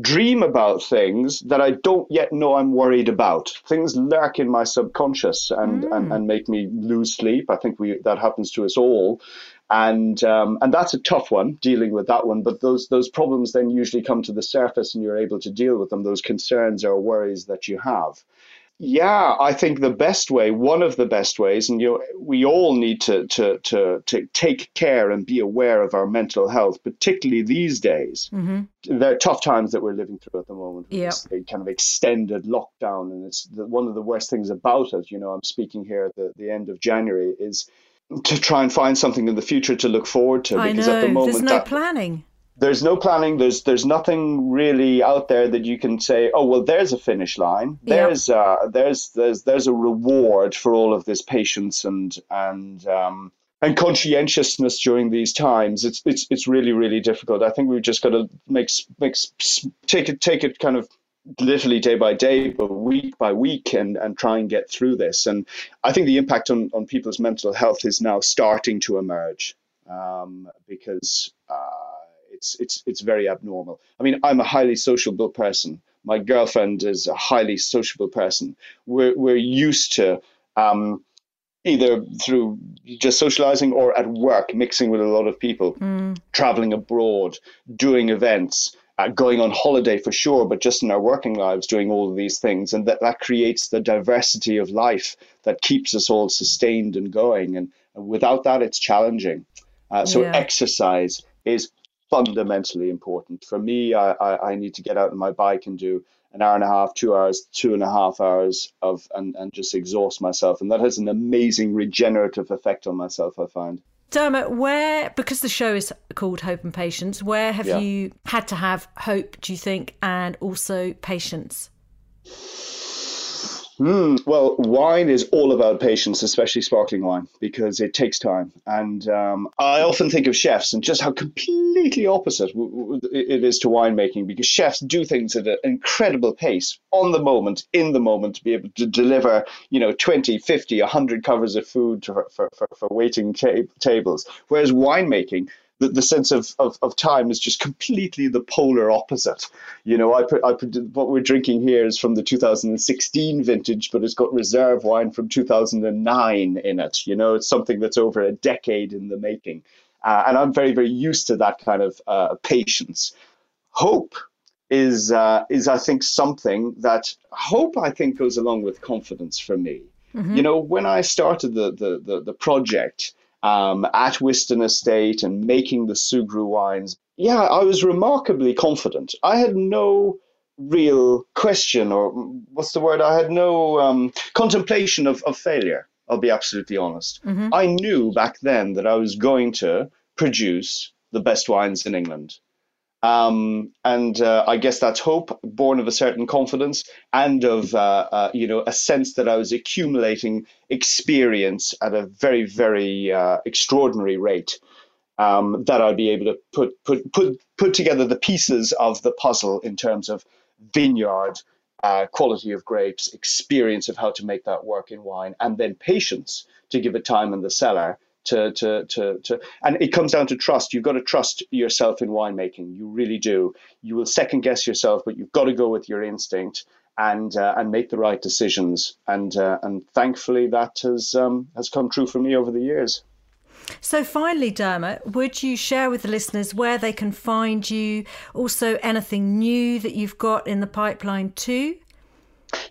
dream about things that I don't yet know I'm worried about. Things lurk in my subconscious and, mm. and, and make me lose sleep. I think we that happens to us all. And um, and that's a tough one dealing with that one. But those those problems then usually come to the surface, and you're able to deal with them. Those concerns or worries that you have. Yeah, I think the best way, one of the best ways, and you know, we all need to, to, to, to take care and be aware of our mental health, particularly these days. Mm-hmm. There are tough times that we're living through at the moment. Yeah. kind of extended lockdown. And it's the, one of the worst things about it, you know, I'm speaking here at the, the end of January, is to try and find something in the future to look forward to. I because know. at the moment, there's no that, planning there's no planning. There's there's nothing really out there that you can say, oh well, there's a finish line. There's yep. uh, there's there's there's a reward for all of this patience and and um, and conscientiousness during these times. It's it's it's really really difficult. I think we've just got to make make take it take it kind of literally day by day, but week by week, and, and try and get through this. And I think the impact on, on people's mental health is now starting to emerge um, because uh, it's it's it's very abnormal. I mean, I'm a highly sociable person. My girlfriend is a highly sociable person. We're we're used to um, either through just socializing or at work, mixing with a lot of people, mm. traveling abroad, doing events. Uh, going on holiday for sure, but just in our working lives, doing all of these things, and that that creates the diversity of life that keeps us all sustained and going. And, and without that, it's challenging. Uh, so yeah. exercise is fundamentally important. For me, I, I, I, need to get out on my bike and do an hour and a half, two hours, two and a half hours of and, and just exhaust myself. And that has an amazing regenerative effect on myself, I find. Dermot, where, because the show is called Hope and Patience, where have yeah. you had to have hope, do you think, and also patience? Mm, well, wine is all about patience, especially sparkling wine, because it takes time. And um, I often think of chefs and just how completely opposite it is to winemaking, because chefs do things at an incredible pace, on the moment, in the moment, to be able to deliver, you know, 20, 50, 100 covers of food for, for, for, for waiting ta- tables. Whereas winemaking, the, the sense of, of, of time is just completely the polar opposite. You know, I put, I put what we're drinking here is from the 2016 vintage, but it's got reserve wine from 2009 in it. You know, it's something that's over a decade in the making. Uh, and I'm very, very used to that kind of uh, patience. Hope is, uh, is, I think, something that hope, I think, goes along with confidence for me. Mm-hmm. You know, when I started the, the, the, the project, um, at Wiston Estate and making the Sugrue wines, yeah, I was remarkably confident. I had no real question or what's the word? I had no um, contemplation of, of failure. I'll be absolutely honest. Mm-hmm. I knew back then that I was going to produce the best wines in England. Um, and uh, I guess that's hope, born of a certain confidence and of uh, uh, you know a sense that I was accumulating experience at a very very uh, extraordinary rate. Um, that I'd be able to put put put put together the pieces of the puzzle in terms of vineyard, uh, quality of grapes, experience of how to make that work in wine, and then patience to give it time in the cellar to, to, to, to, and it comes down to trust. You've got to trust yourself in winemaking. You really do. You will second guess yourself, but you've got to go with your instinct and uh, and make the right decisions. And uh, and thankfully that has um, has come true for me over the years. So, finally, Dermot, would you share with the listeners where they can find you? Also, anything new that you've got in the pipeline too?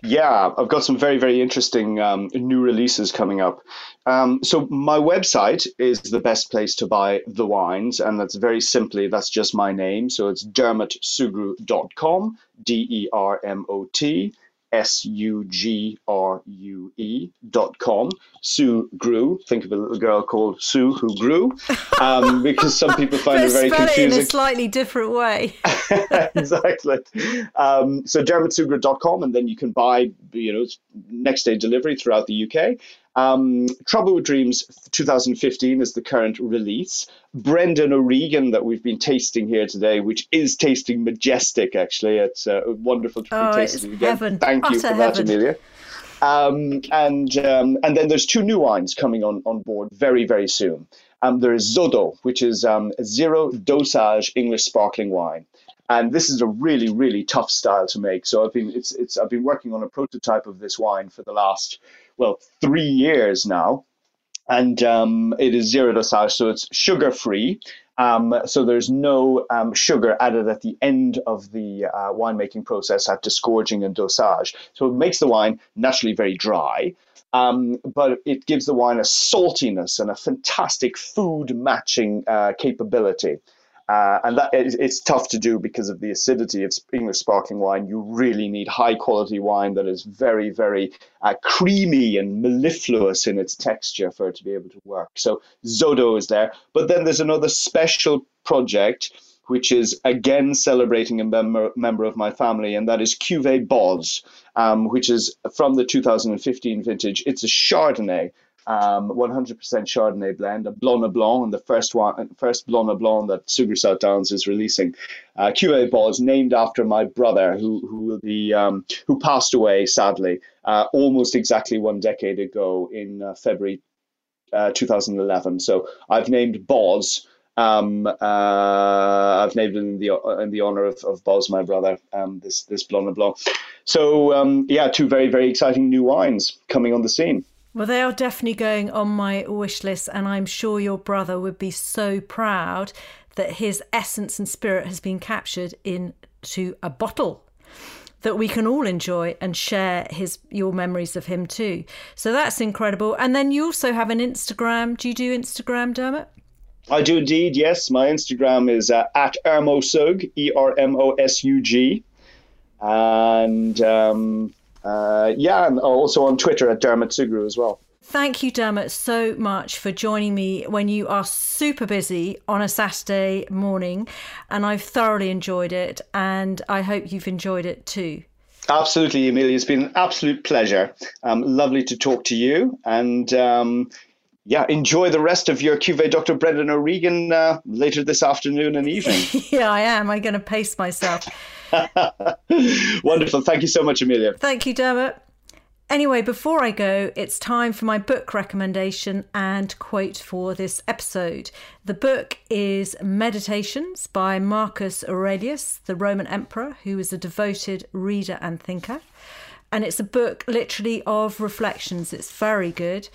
Yeah, I've got some very, very interesting um, new releases coming up. Um, so my website is the best place to buy the wines, and that's very simply that's just my name. So it's dermotsugrue.com, D E R M O T S U G R U E dot com. Sue grew. Think of a little girl called Sue who grew, um, (laughs) because some people find it very confusing. It in a slightly different way. (laughs) exactly. Um, so dermotsugrue.com, and then you can buy, you know, next day delivery throughout the UK. Um, Trouble with Dreams 2015 is the current release. Brendan O'Regan that we've been tasting here today, which is tasting majestic. Actually, it's uh, wonderful to be oh, tasting again. Heaven. Thank Utter you for heaven. that, Amelia. Um, and um, and then there's two new wines coming on on board very very soon. Um, there is Zodo, which is um, zero dosage English sparkling wine. and this is a really really tough style to make. So I've been it's it's I've been working on a prototype of this wine for the last well three years now, and um, it is zero dosage, so it's sugar free. Um, so there's no um, sugar added at the end of the uh, winemaking process at disgorging and dosage. So it makes the wine naturally very dry. Um, but it gives the wine a saltiness and a fantastic food matching uh, capability. Uh, and that it's tough to do because of the acidity of English sparkling wine. You really need high quality wine that is very, very uh, creamy and mellifluous in its texture for it to be able to work. So Zodo is there. But then there's another special project which is again celebrating a member, member of my family, and that is Cuvée Boz, um, which is from the 2015 vintage. It's a Chardonnay um, 100% Chardonnay blend, a Blanc de Blanc, and the first one, first Blanc de Blanc that South Downs is releasing. Uh, Cuvée Boz, named after my brother, who who will be um, who passed away sadly uh, almost exactly one decade ago in uh, February uh, 2011. So I've named Boz. Um, uh, I've named it in the in the honor of, of Boz, my brother. Um, this this Blanc de Blanc. So um, yeah, two very very exciting new wines coming on the scene. Well, they are definitely going on my wish list, and I'm sure your brother would be so proud that his essence and spirit has been captured into a bottle that we can all enjoy and share his your memories of him too. So that's incredible. And then you also have an Instagram. Do you do Instagram, Dermot? I do indeed. Yes, my Instagram is uh, at Ermosug, E R M O S U G, and um, uh, yeah, and also on Twitter at Dermot Sugrue as well. Thank you, Dermot, so much for joining me when you are super busy on a Saturday morning. And I've thoroughly enjoyed it, and I hope you've enjoyed it too. Absolutely, Amelia. It's been an absolute pleasure. Um, lovely to talk to you. And um, yeah, enjoy the rest of your Cuvée Dr. Brendan O'Regan uh, later this afternoon and evening. (laughs) yeah, I am. I'm going to pace myself. (laughs) Wonderful. Thank you so much, Amelia. Thank you, Dermot. Anyway, before I go, it's time for my book recommendation and quote for this episode. The book is Meditations by Marcus Aurelius, the Roman emperor, who was a devoted reader and thinker. And it's a book literally of reflections. It's very good.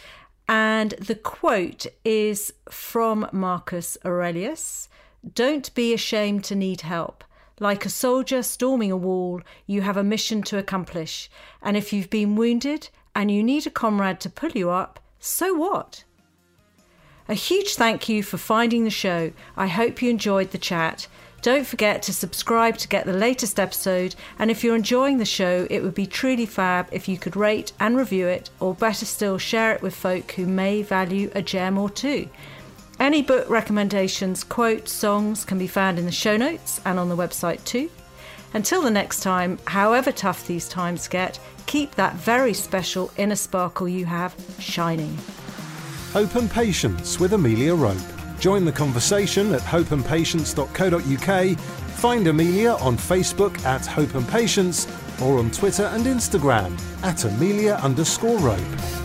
And the quote is from Marcus Aurelius Don't be ashamed to need help. Like a soldier storming a wall, you have a mission to accomplish. And if you've been wounded and you need a comrade to pull you up, so what? A huge thank you for finding the show. I hope you enjoyed the chat. Don't forget to subscribe to get the latest episode. And if you're enjoying the show, it would be truly fab if you could rate and review it, or better still, share it with folk who may value a gem or two. Any book recommendations, quotes, songs can be found in the show notes and on the website too. Until the next time, however tough these times get, keep that very special inner sparkle you have shining. Hope and Patience with Amelia Rope. Join the conversation at hopeandpatience.co.uk. Find Amelia on Facebook at Hope and Patience or on Twitter and Instagram at Amelia underscore Rope.